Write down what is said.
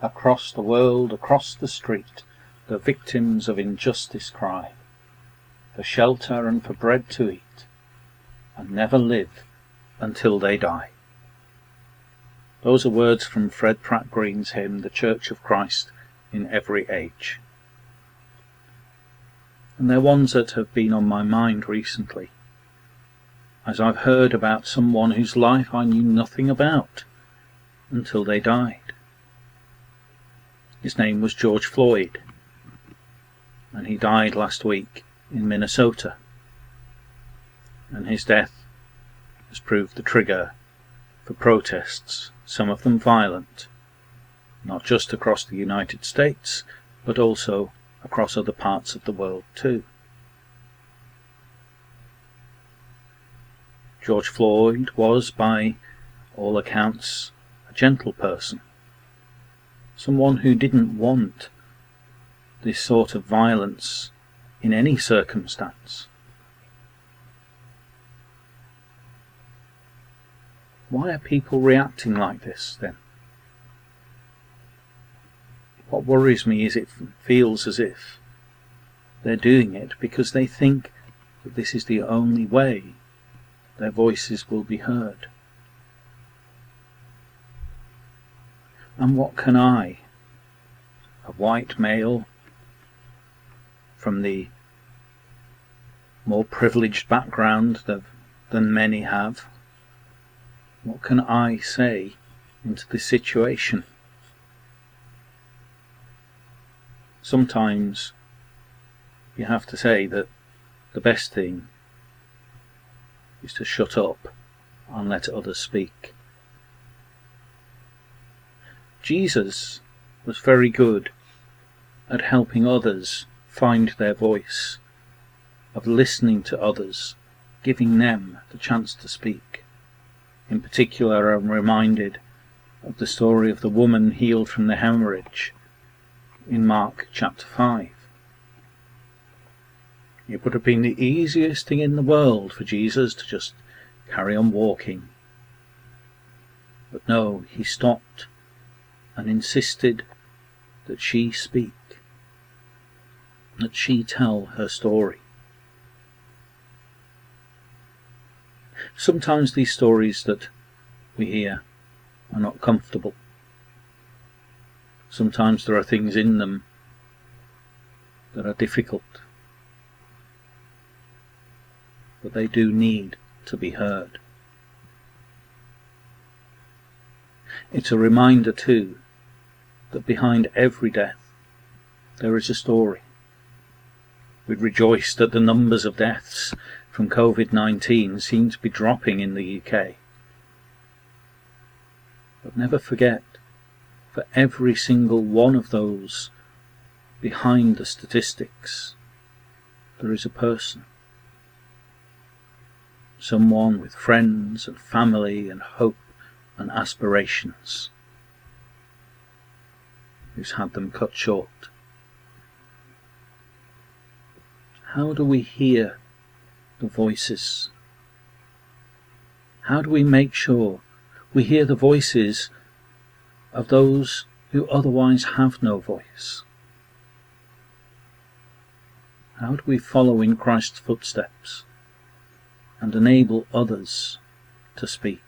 Across the world, across the street, the victims of injustice cry For shelter and for bread to eat, and never live until they die. Those are words from Fred Pratt Green's hymn, The Church of Christ in Every Age. And they're ones that have been on my mind recently, as I've heard about someone whose life I knew nothing about until they died. His name was George Floyd, and he died last week in Minnesota. And his death has proved the trigger for protests, some of them violent, not just across the United States, but also across other parts of the world too. George Floyd was, by all accounts, a gentle person, someone who didn't want this sort of violence in any circumstance. Why are people reacting like this then? What worries me is it feels as if they're doing it because they think that this is the only way their voices will be heard. And what can I, a white male from the more privileged background than many have, what can I say into this situation? Sometimes you have to say that the best thing is to shut up and let others speak. Jesus was very good at helping others find their voice, of listening to others, giving them the chance to speak. In particular, I'm reminded of the story of the woman healed from the hemorrhage in Mark chapter 5. It would have been the easiest thing in the world for Jesus to just carry on walking. But no, he stopped and insisted that she speak, that she tell her story. Sometimes these stories that we hear are not comfortable. Sometimes there are things in them that are difficult, but they do need to be heard. It's a reminder, too, that behind every death there is a story. We rejoice that the numbers of deaths from COVID 19 seem to be dropping in the UK. But never forget, for every single one of those behind the statistics, there is a person. Someone with friends and family and hope and aspirations who's had them cut short. How do we hear the voices? How do we make sure we hear the voices of those who otherwise have no voice? How do we follow in Christ's footsteps and enable others to speak?